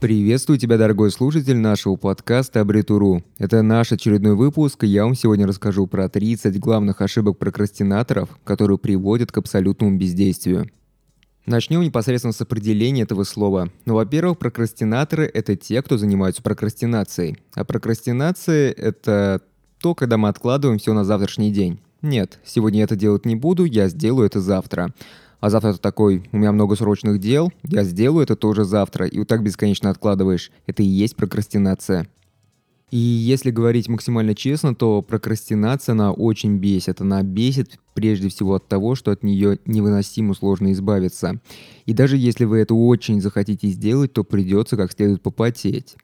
Приветствую тебя, дорогой слушатель нашего подкаста Абритуру. Это наш очередной выпуск, и я вам сегодня расскажу про 30 главных ошибок прокрастинаторов, которые приводят к абсолютному бездействию. Начнем непосредственно с определения этого слова. Ну, во-первых, прокрастинаторы – это те, кто занимаются прокрастинацией. А прокрастинация – это то, когда мы откладываем все на завтрашний день. Нет, сегодня я это делать не буду, я сделаю это завтра а завтра ты такой, у меня много срочных дел, я сделаю это тоже завтра, и вот так бесконечно откладываешь. Это и есть прокрастинация. И если говорить максимально честно, то прокрастинация, она очень бесит. Она бесит прежде всего от того, что от нее невыносимо сложно избавиться. И даже если вы это очень захотите сделать, то придется как следует попотеть.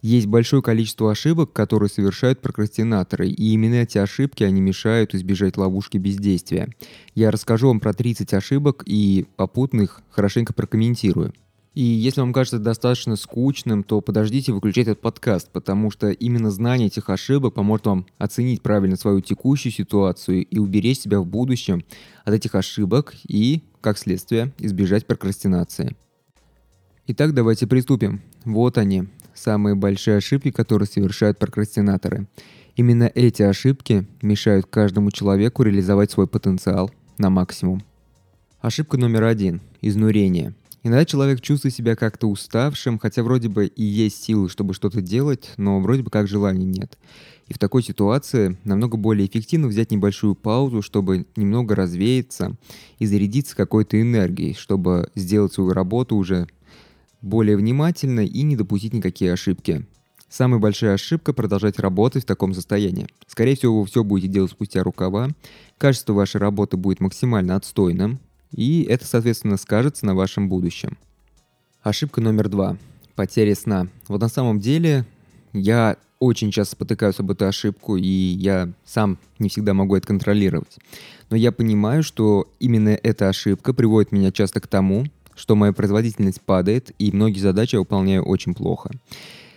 Есть большое количество ошибок, которые совершают прокрастинаторы, и именно эти ошибки, они мешают избежать ловушки бездействия. Я расскажу вам про 30 ошибок и попутно хорошенько прокомментирую. И если вам кажется достаточно скучным, то подождите выключать этот подкаст, потому что именно знание этих ошибок поможет вам оценить правильно свою текущую ситуацию и уберечь себя в будущем от этих ошибок и, как следствие, избежать прокрастинации. Итак, давайте приступим. Вот они, самые большие ошибки, которые совершают прокрастинаторы. Именно эти ошибки мешают каждому человеку реализовать свой потенциал на максимум. Ошибка номер один – изнурение. Иногда человек чувствует себя как-то уставшим, хотя вроде бы и есть силы, чтобы что-то делать, но вроде бы как желания нет. И в такой ситуации намного более эффективно взять небольшую паузу, чтобы немного развеяться и зарядиться какой-то энергией, чтобы сделать свою работу уже более внимательно и не допустить никакие ошибки. Самая большая ошибка – продолжать работать в таком состоянии. Скорее всего, вы все будете делать спустя рукава, качество вашей работы будет максимально отстойным, и это, соответственно, скажется на вашем будущем. Ошибка номер два – потеря сна. Вот на самом деле я очень часто спотыкаюсь об эту ошибку, и я сам не всегда могу это контролировать. Но я понимаю, что именно эта ошибка приводит меня часто к тому, что моя производительность падает, и многие задачи я выполняю очень плохо.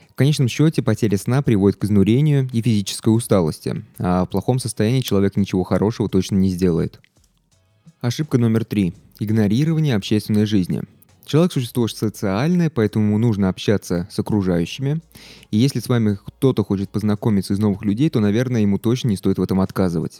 В конечном счете потеря сна приводит к изнурению и физической усталости, а в плохом состоянии человек ничего хорошего точно не сделает. Ошибка номер три. Игнорирование общественной жизни. Человек – существо социальное, поэтому ему нужно общаться с окружающими. И если с вами кто-то хочет познакомиться из новых людей, то, наверное, ему точно не стоит в этом отказывать.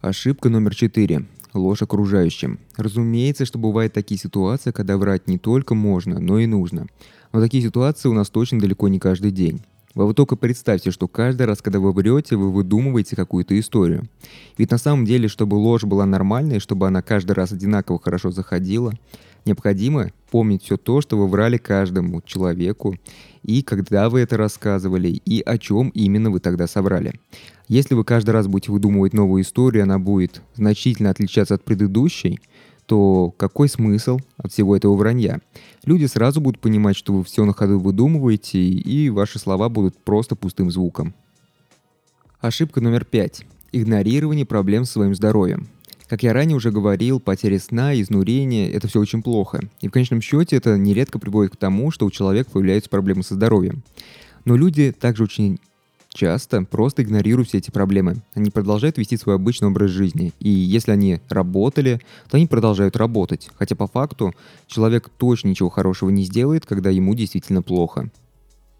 Ошибка номер четыре ложь окружающим. Разумеется, что бывают такие ситуации, когда врать не только можно, но и нужно. Но такие ситуации у нас точно далеко не каждый день. Вы только представьте, что каждый раз, когда вы врете, вы выдумываете какую-то историю. Ведь на самом деле, чтобы ложь была нормальной, чтобы она каждый раз одинаково хорошо заходила, необходимо помнить все то, что вы врали каждому человеку, и когда вы это рассказывали, и о чем именно вы тогда соврали. Если вы каждый раз будете выдумывать новую историю, она будет значительно отличаться от предыдущей, то какой смысл от всего этого вранья? Люди сразу будут понимать, что вы все на ходу выдумываете, и ваши слова будут просто пустым звуком. Ошибка номер пять. Игнорирование проблем с своим здоровьем. Как я ранее уже говорил, потеря сна, изнурение – это все очень плохо. И в конечном счете это нередко приводит к тому, что у человека появляются проблемы со здоровьем. Но люди также очень часто просто игнорируют все эти проблемы. Они продолжают вести свой обычный образ жизни. И если они работали, то они продолжают работать. Хотя по факту человек точно ничего хорошего не сделает, когда ему действительно плохо.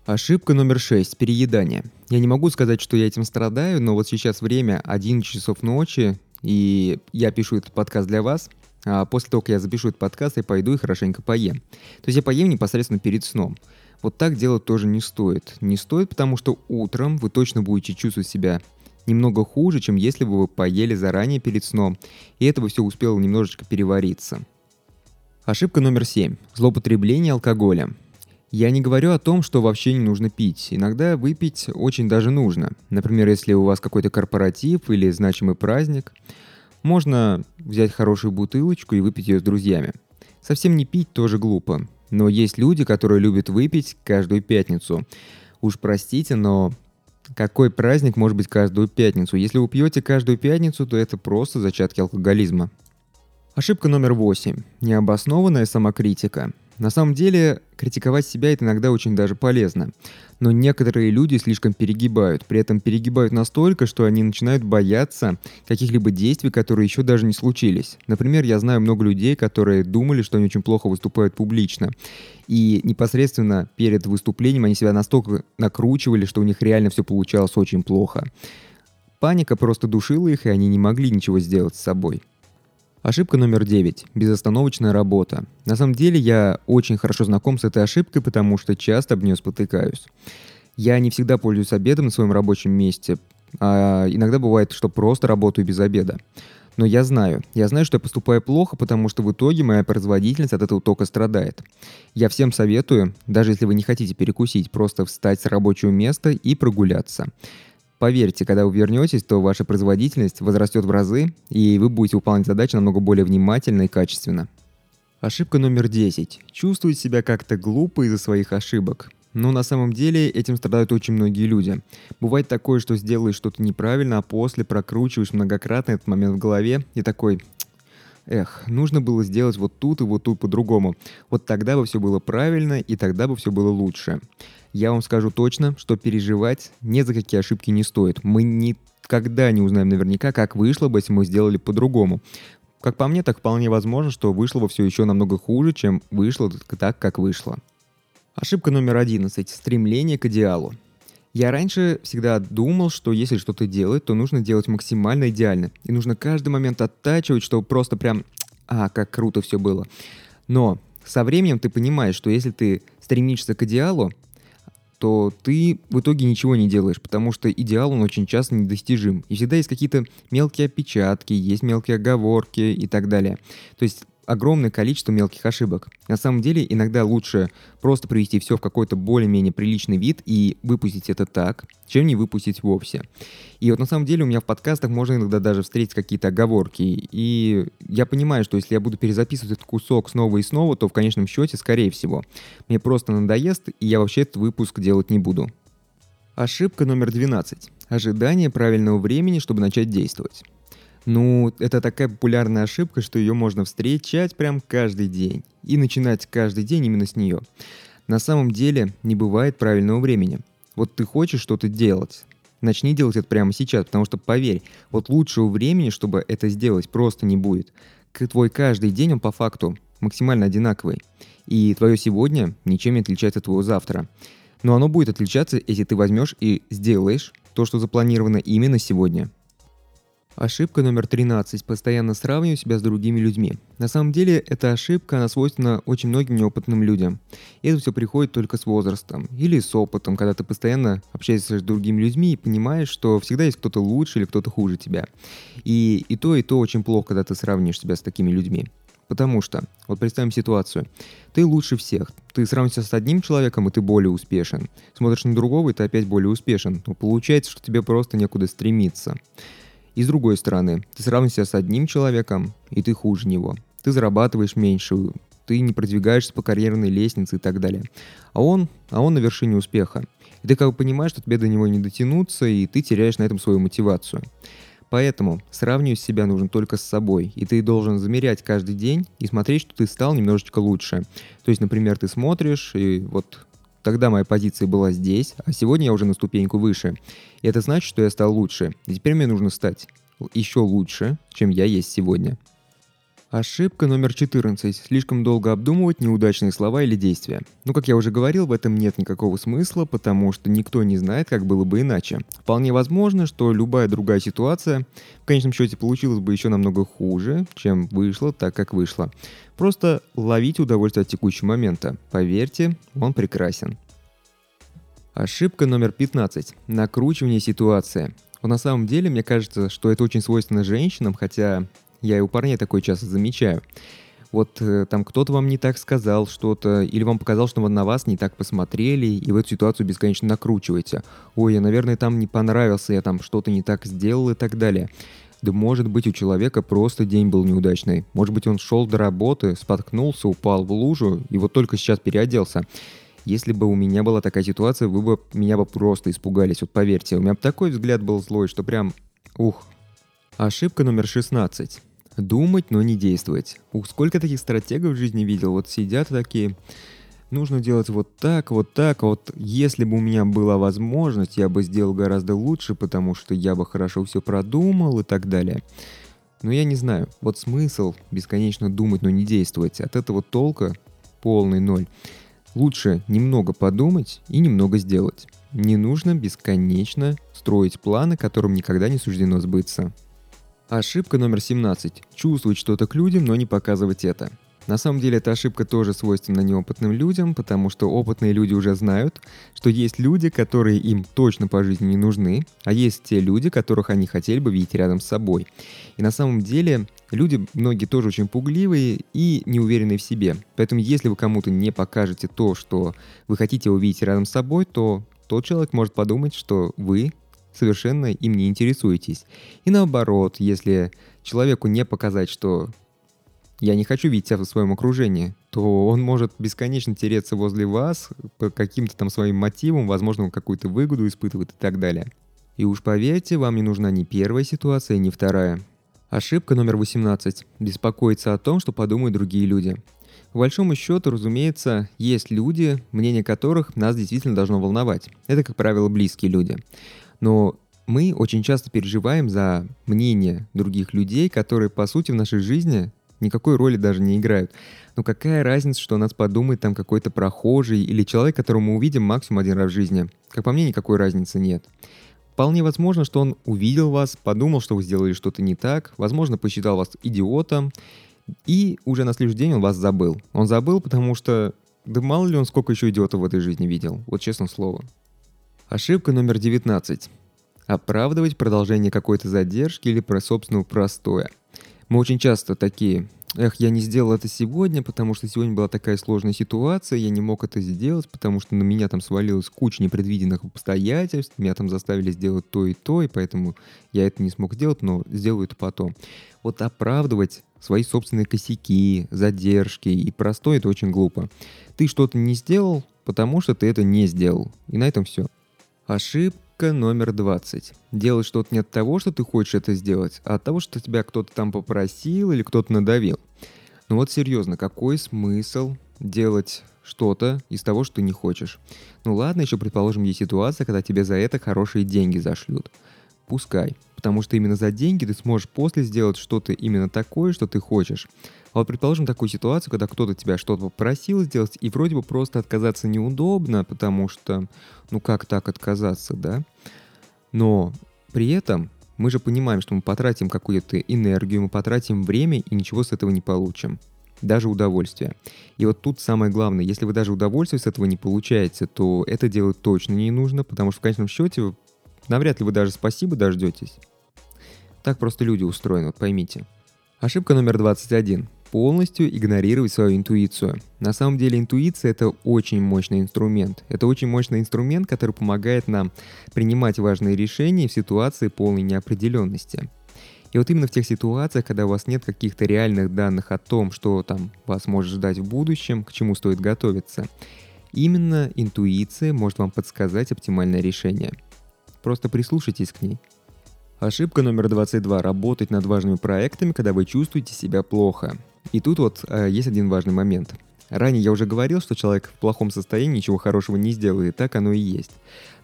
Ошибка номер шесть – переедание. Я не могу сказать, что я этим страдаю, но вот сейчас время 11 часов ночи, и я пишу этот подкаст для вас. А после того, как я запишу этот подкаст, я пойду и хорошенько поем. То есть я поем непосредственно перед сном. Вот так делать тоже не стоит. Не стоит, потому что утром вы точно будете чувствовать себя немного хуже, чем если бы вы поели заранее перед сном, и это бы все успело немножечко перевариться. Ошибка номер семь. Злоупотребление алкоголем. Я не говорю о том, что вообще не нужно пить. Иногда выпить очень даже нужно. Например, если у вас какой-то корпоратив или значимый праздник, можно взять хорошую бутылочку и выпить ее с друзьями. Совсем не пить тоже глупо. Но есть люди, которые любят выпить каждую пятницу. Уж простите, но какой праздник может быть каждую пятницу? Если вы пьете каждую пятницу, то это просто зачатки алкоголизма. Ошибка номер восемь. Необоснованная самокритика. На самом деле, критиковать себя это иногда очень даже полезно. Но некоторые люди слишком перегибают. При этом перегибают настолько, что они начинают бояться каких-либо действий, которые еще даже не случились. Например, я знаю много людей, которые думали, что они очень плохо выступают публично. И непосредственно перед выступлением они себя настолько накручивали, что у них реально все получалось очень плохо. Паника просто душила их, и они не могли ничего сделать с собой. Ошибка номер 9. Безостановочная работа. На самом деле я очень хорошо знаком с этой ошибкой, потому что часто об нее спотыкаюсь. Я не всегда пользуюсь обедом на своем рабочем месте, а иногда бывает, что просто работаю без обеда. Но я знаю, я знаю, что я поступаю плохо, потому что в итоге моя производительность от этого только страдает. Я всем советую, даже если вы не хотите перекусить, просто встать с рабочего места и прогуляться. Поверьте, когда вы вернетесь, то ваша производительность возрастет в разы, и вы будете выполнять задачи намного более внимательно и качественно. Ошибка номер 10. Чувствовать себя как-то глупо из-за своих ошибок. Но на самом деле этим страдают очень многие люди. Бывает такое, что сделаешь что-то неправильно, а после прокручиваешь многократно этот момент в голове и такой, эх, нужно было сделать вот тут и вот тут по-другому. Вот тогда бы все было правильно, и тогда бы все было лучше я вам скажу точно, что переживать ни за какие ошибки не стоит. Мы никогда не узнаем наверняка, как вышло бы, если мы сделали по-другому. Как по мне, так вполне возможно, что вышло бы все еще намного хуже, чем вышло так, как вышло. Ошибка номер 11. Стремление к идеалу. Я раньше всегда думал, что если что-то делать, то нужно делать максимально идеально. И нужно каждый момент оттачивать, чтобы просто прям... А, как круто все было. Но со временем ты понимаешь, что если ты стремишься к идеалу, то ты в итоге ничего не делаешь, потому что идеал, он очень часто недостижим. И всегда есть какие-то мелкие опечатки, есть мелкие оговорки и так далее. То есть огромное количество мелких ошибок. На самом деле, иногда лучше просто привести все в какой-то более-менее приличный вид и выпустить это так, чем не выпустить вовсе. И вот на самом деле у меня в подкастах можно иногда даже встретить какие-то оговорки. И я понимаю, что если я буду перезаписывать этот кусок снова и снова, то в конечном счете, скорее всего, мне просто надоест, и я вообще этот выпуск делать не буду. Ошибка номер 12. Ожидание правильного времени, чтобы начать действовать. Ну, это такая популярная ошибка, что ее можно встречать прям каждый день. И начинать каждый день именно с нее. На самом деле не бывает правильного времени. Вот ты хочешь что-то делать, начни делать это прямо сейчас, потому что поверь, вот лучшего времени, чтобы это сделать, просто не будет. Твой каждый день, он по факту максимально одинаковый. И твое сегодня ничем не отличается от твоего завтра. Но оно будет отличаться, если ты возьмешь и сделаешь то, что запланировано именно сегодня. Ошибка номер 13. Постоянно сравниваю себя с другими людьми. На самом деле, эта ошибка, она свойственна очень многим неопытным людям. И это все приходит только с возрастом или с опытом, когда ты постоянно общаешься с другими людьми и понимаешь, что всегда есть кто-то лучше или кто-то хуже тебя. И, и то, и то очень плохо, когда ты сравниваешь себя с такими людьми. Потому что, вот представим ситуацию, ты лучше всех, ты сравниваешься с одним человеком, и ты более успешен. Смотришь на другого, и ты опять более успешен. Но получается, что тебе просто некуда стремиться. И с другой стороны, ты сравниваешься с одним человеком, и ты хуже него. Ты зарабатываешь меньше, ты не продвигаешься по карьерной лестнице и так далее. А он, а он на вершине успеха. И ты как бы понимаешь, что тебе до него не дотянуться, и ты теряешь на этом свою мотивацию. Поэтому сравнивать себя нужно только с собой, и ты должен замерять каждый день и смотреть, что ты стал немножечко лучше. То есть, например, ты смотришь, и вот Тогда моя позиция была здесь, а сегодня я уже на ступеньку выше. И это значит, что я стал лучше. И теперь мне нужно стать еще лучше, чем я есть сегодня. Ошибка номер 14. Слишком долго обдумывать неудачные слова или действия. Ну, как я уже говорил, в этом нет никакого смысла, потому что никто не знает, как было бы иначе. Вполне возможно, что любая другая ситуация в конечном счете получилась бы еще намного хуже, чем вышла так, как вышла. Просто ловите удовольствие от текущего момента. Поверьте, он прекрасен. Ошибка номер 15. Накручивание ситуации. Но на самом деле, мне кажется, что это очень свойственно женщинам, хотя я и у парней такое часто замечаю. Вот э, там кто-то вам не так сказал что-то, или вам показал, что на вас не так посмотрели, и в эту ситуацию бесконечно накручиваете. Ой, я, наверное, там не понравился, я там что-то не так сделал и так далее. Да может быть у человека просто день был неудачный. Может быть он шел до работы, споткнулся, упал в лужу и вот только сейчас переоделся. Если бы у меня была такая ситуация, вы бы меня бы просто испугались. Вот поверьте, у меня такой взгляд был злой, что прям... Ух. Ошибка номер 16. Думать, но не действовать. Ух, сколько таких стратегов в жизни видел. Вот сидят такие, нужно делать вот так, вот так. А вот если бы у меня была возможность, я бы сделал гораздо лучше, потому что я бы хорошо все продумал и так далее. Но я не знаю, вот смысл бесконечно думать, но не действовать, от этого толка полный ноль. Лучше немного подумать и немного сделать. Не нужно бесконечно строить планы, которым никогда не суждено сбыться. Ошибка номер 17. Чувствовать что-то к людям, но не показывать это. На самом деле эта ошибка тоже свойственна неопытным людям, потому что опытные люди уже знают, что есть люди, которые им точно по жизни не нужны, а есть те люди, которых они хотели бы видеть рядом с собой. И на самом деле люди, многие тоже очень пугливые и неуверенные в себе. Поэтому если вы кому-то не покажете то, что вы хотите увидеть рядом с собой, то тот человек может подумать, что вы совершенно им не интересуетесь. И наоборот, если человеку не показать, что я не хочу видеть себя в своем окружении, то он может бесконечно тереться возле вас по каким-то там своим мотивам, возможно, он какую-то выгоду испытывает и так далее. И уж поверьте, вам не нужна ни первая ситуация, ни вторая. Ошибка номер 18. Беспокоиться о том, что подумают другие люди. По большому счету, разумеется, есть люди, мнение которых нас действительно должно волновать. Это, как правило, близкие люди. Но мы очень часто переживаем за мнение других людей, которые, по сути, в нашей жизни никакой роли даже не играют. Но какая разница, что нас подумает там какой-то прохожий или человек, которого мы увидим максимум один раз в жизни? Как по мне, никакой разницы нет. Вполне возможно, что он увидел вас, подумал, что вы сделали что-то не так, возможно, посчитал вас идиотом, и уже на следующий день он вас забыл. Он забыл, потому что да мало ли он сколько еще идиотов в этой жизни видел, вот честное слово. Ошибка номер 19. Оправдывать продолжение какой-то задержки или про собственного простоя. Мы очень часто такие, эх, я не сделал это сегодня, потому что сегодня была такая сложная ситуация, я не мог это сделать, потому что на меня там свалилась куча непредвиденных обстоятельств, меня там заставили сделать то и то, и поэтому я это не смог сделать, но сделаю это потом. Вот оправдывать свои собственные косяки, задержки и простой это очень глупо. Ты что-то не сделал, потому что ты это не сделал. И на этом все. Ошибка номер 20. Делать что-то не от того, что ты хочешь это сделать, а от того, что тебя кто-то там попросил или кто-то надавил. Ну вот серьезно, какой смысл делать что-то из того, что ты не хочешь? Ну ладно, еще предположим, есть ситуация, когда тебе за это хорошие деньги зашлют. Пускай потому что именно за деньги ты сможешь после сделать что-то именно такое, что ты хочешь. А вот предположим такую ситуацию, когда кто-то тебя что-то попросил сделать, и вроде бы просто отказаться неудобно, потому что, ну как так отказаться, да? Но при этом мы же понимаем, что мы потратим какую-то энергию, мы потратим время и ничего с этого не получим. Даже удовольствие. И вот тут самое главное, если вы даже удовольствие с этого не получаете, то это делать точно не нужно, потому что в конечном счете навряд ли вы даже спасибо дождетесь. Так просто люди устроены, вот поймите. Ошибка номер 21. Полностью игнорировать свою интуицию. На самом деле интуиция это очень мощный инструмент. Это очень мощный инструмент, который помогает нам принимать важные решения в ситуации полной неопределенности. И вот именно в тех ситуациях, когда у вас нет каких-то реальных данных о том, что там вас может ждать в будущем, к чему стоит готовиться, именно интуиция может вам подсказать оптимальное решение. Просто прислушайтесь к ней. Ошибка номер 22. Работать над важными проектами, когда вы чувствуете себя плохо. И тут вот э, есть один важный момент. Ранее я уже говорил, что человек в плохом состоянии ничего хорошего не сделает, и так оно и есть.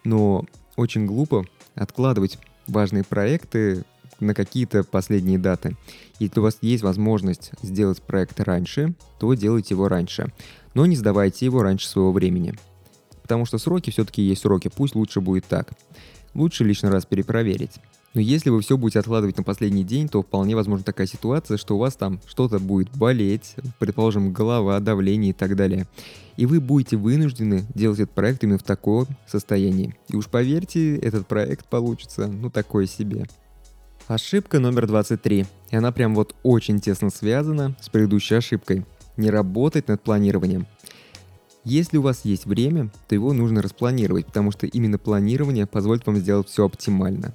Но очень глупо откладывать важные проекты на какие-то последние даты. Если у вас есть возможность сделать проект раньше, то делайте его раньше. Но не сдавайте его раньше своего времени. Потому что сроки все-таки есть сроки, пусть лучше будет так. Лучше лишний раз перепроверить. Но если вы все будете откладывать на последний день, то вполне возможна такая ситуация, что у вас там что-то будет болеть, предположим, голова, давление и так далее. И вы будете вынуждены делать этот проект именно в таком состоянии. И уж поверьте, этот проект получится, ну, такой себе. Ошибка номер 23. И она прям вот очень тесно связана с предыдущей ошибкой. Не работать над планированием. Если у вас есть время, то его нужно распланировать, потому что именно планирование позволит вам сделать все оптимально.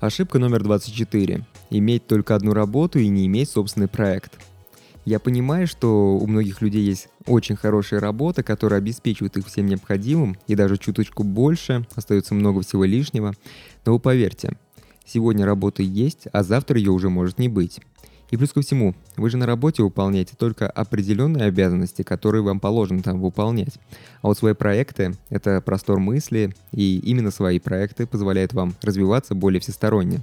Ошибка номер 24. Иметь только одну работу и не иметь собственный проект. Я понимаю, что у многих людей есть очень хорошая работа, которая обеспечивает их всем необходимым, и даже чуточку больше, остается много всего лишнего. Но вы поверьте, сегодня работа есть, а завтра ее уже может не быть. И плюс ко всему, вы же на работе выполняете только определенные обязанности, которые вам положено там выполнять. А вот свои проекты — это простор мысли, и именно свои проекты позволяют вам развиваться более всесторонне.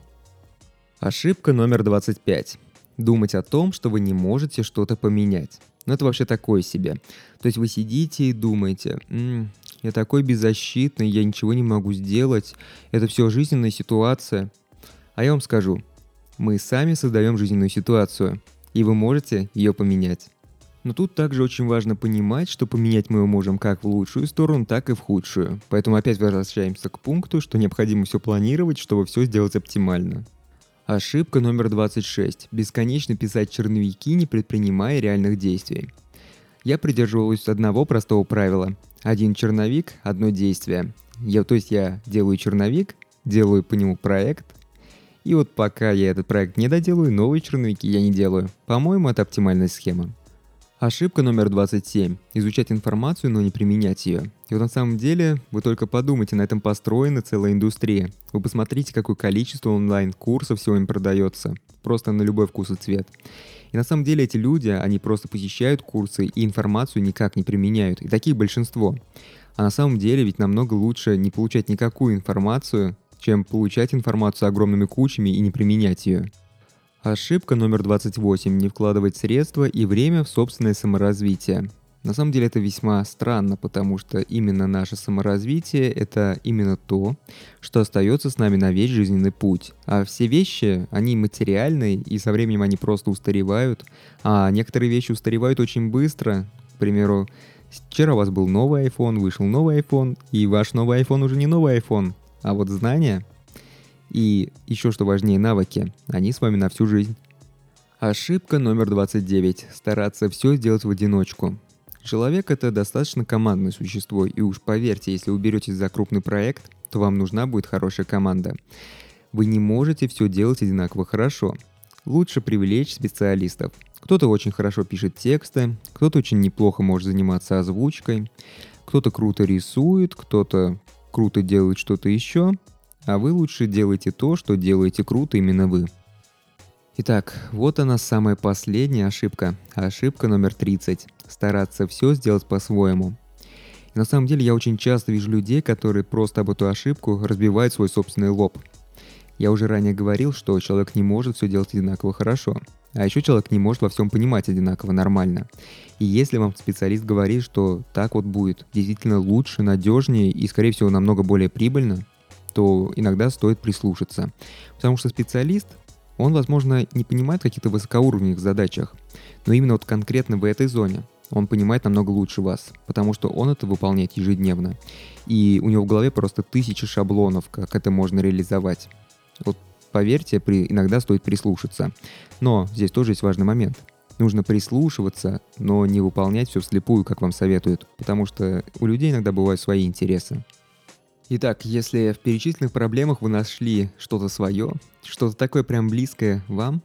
Ошибка номер 25. Думать о том, что вы не можете что-то поменять. Ну это вообще такое себе. То есть вы сидите и думаете, м-м, я такой беззащитный, я ничего не могу сделать, это все жизненная ситуация. А я вам скажу, мы сами создаем жизненную ситуацию, и вы можете ее поменять. Но тут также очень важно понимать, что поменять мы можем как в лучшую сторону, так и в худшую. Поэтому опять возвращаемся к пункту, что необходимо все планировать, чтобы все сделать оптимально. Ошибка номер 26. Бесконечно писать черновики, не предпринимая реальных действий. Я придерживаюсь одного простого правила. Один черновик, одно действие. Я, то есть я делаю черновик, делаю по нему проект, и вот пока я этот проект не доделаю, новые черновики я не делаю. По-моему, это оптимальная схема. Ошибка номер 27. Изучать информацию, но не применять ее. И вот на самом деле, вы только подумайте, на этом построена целая индустрия. Вы посмотрите, какое количество онлайн-курсов сегодня продается. Просто на любой вкус и цвет. И на самом деле эти люди, они просто посещают курсы и информацию никак не применяют. И таких большинство. А на самом деле ведь намного лучше не получать никакую информацию, чем получать информацию огромными кучами и не применять ее. Ошибка номер 28 – не вкладывать средства и время в собственное саморазвитие. На самом деле это весьма странно, потому что именно наше саморазвитие – это именно то, что остается с нами на весь жизненный путь. А все вещи, они материальные, и со временем они просто устаревают. А некоторые вещи устаревают очень быстро. К примеру, вчера у вас был новый iPhone, вышел новый iPhone, и ваш новый iPhone уже не новый iPhone. А вот знания и еще что важнее навыки, они с вами на всю жизнь. Ошибка номер 29. Стараться все сделать в одиночку. Человек это достаточно командное существо, и уж поверьте, если вы беретесь за крупный проект, то вам нужна будет хорошая команда. Вы не можете все делать одинаково хорошо. Лучше привлечь специалистов. Кто-то очень хорошо пишет тексты, кто-то очень неплохо может заниматься озвучкой, кто-то круто рисует, кто-то круто делает что-то еще, а вы лучше делайте то, что делаете круто именно вы. Итак, вот она самая последняя ошибка. Ошибка номер 30. Стараться все сделать по-своему. На самом деле я очень часто вижу людей, которые просто об эту ошибку разбивают свой собственный лоб. Я уже ранее говорил, что человек не может все делать одинаково хорошо. А еще человек не может во всем понимать одинаково нормально. И если вам специалист говорит, что так вот будет действительно лучше, надежнее и, скорее всего, намного более прибыльно, то иногда стоит прислушаться. Потому что специалист, он, возможно, не понимает каких-то высокоуровневых задачах, но именно вот конкретно в этой зоне он понимает намного лучше вас, потому что он это выполняет ежедневно. И у него в голове просто тысячи шаблонов, как это можно реализовать. Вот поверьте, при, иногда стоит прислушаться. Но здесь тоже есть важный момент. Нужно прислушиваться, но не выполнять все вслепую, как вам советуют, потому что у людей иногда бывают свои интересы. Итак, если в перечисленных проблемах вы нашли что-то свое, что-то такое прям близкое вам,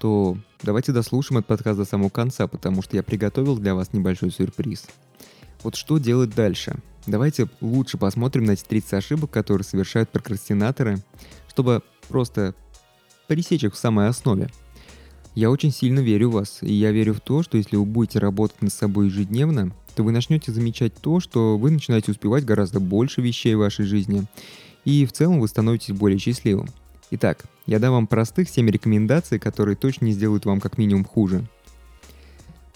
то давайте дослушаем этот подкаст до самого конца, потому что я приготовил для вас небольшой сюрприз. Вот что делать дальше? Давайте лучше посмотрим на эти 30 ошибок, которые совершают прокрастинаторы, чтобы просто пресечь их в самой основе. Я очень сильно верю в вас, и я верю в то, что если вы будете работать над собой ежедневно, то вы начнете замечать то, что вы начинаете успевать гораздо больше вещей в вашей жизни, и в целом вы становитесь более счастливым. Итак, я дам вам простых 7 рекомендаций, которые точно не сделают вам как минимум хуже.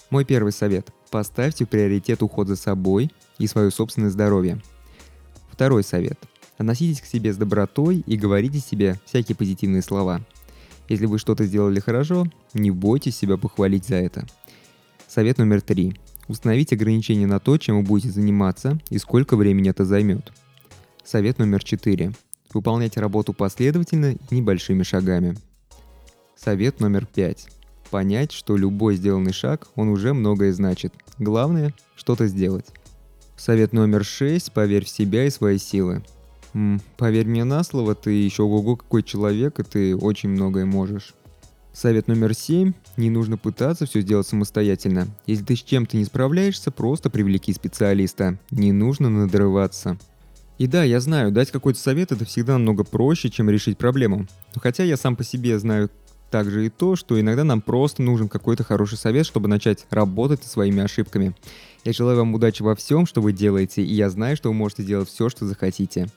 Мой первый совет. Поставьте в приоритет уход за собой и свое собственное здоровье. Второй совет. Относитесь к себе с добротой и говорите себе всякие позитивные слова. Если вы что-то сделали хорошо, не бойтесь себя похвалить за это. Совет номер три. Установите ограничения на то, чем вы будете заниматься и сколько времени это займет. Совет номер четыре. Выполняйте работу последовательно и небольшими шагами. Совет номер пять. Понять, что любой сделанный шаг, он уже многое значит. Главное – что-то сделать. Совет номер шесть. Поверь в себя и свои силы. Поверь мне на слово, ты еще ого какой человек, и ты очень многое можешь. Совет номер семь. Не нужно пытаться все сделать самостоятельно. Если ты с чем-то не справляешься, просто привлеки специалиста. Не нужно надрываться. И да, я знаю, дать какой-то совет это всегда намного проще, чем решить проблему. Но хотя я сам по себе знаю также и то, что иногда нам просто нужен какой-то хороший совет, чтобы начать работать со своими ошибками. Я желаю вам удачи во всем, что вы делаете, и я знаю, что вы можете делать все, что захотите.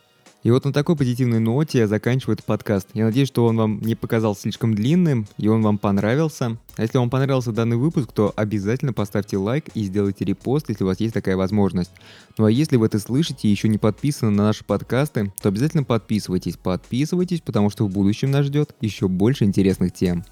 И вот на такой позитивной ноте я заканчиваю этот подкаст. Я надеюсь, что он вам не показался слишком длинным, и он вам понравился. А если вам понравился данный выпуск, то обязательно поставьте лайк и сделайте репост, если у вас есть такая возможность. Ну а если вы это слышите и еще не подписаны на наши подкасты, то обязательно подписывайтесь. Подписывайтесь, потому что в будущем нас ждет еще больше интересных тем.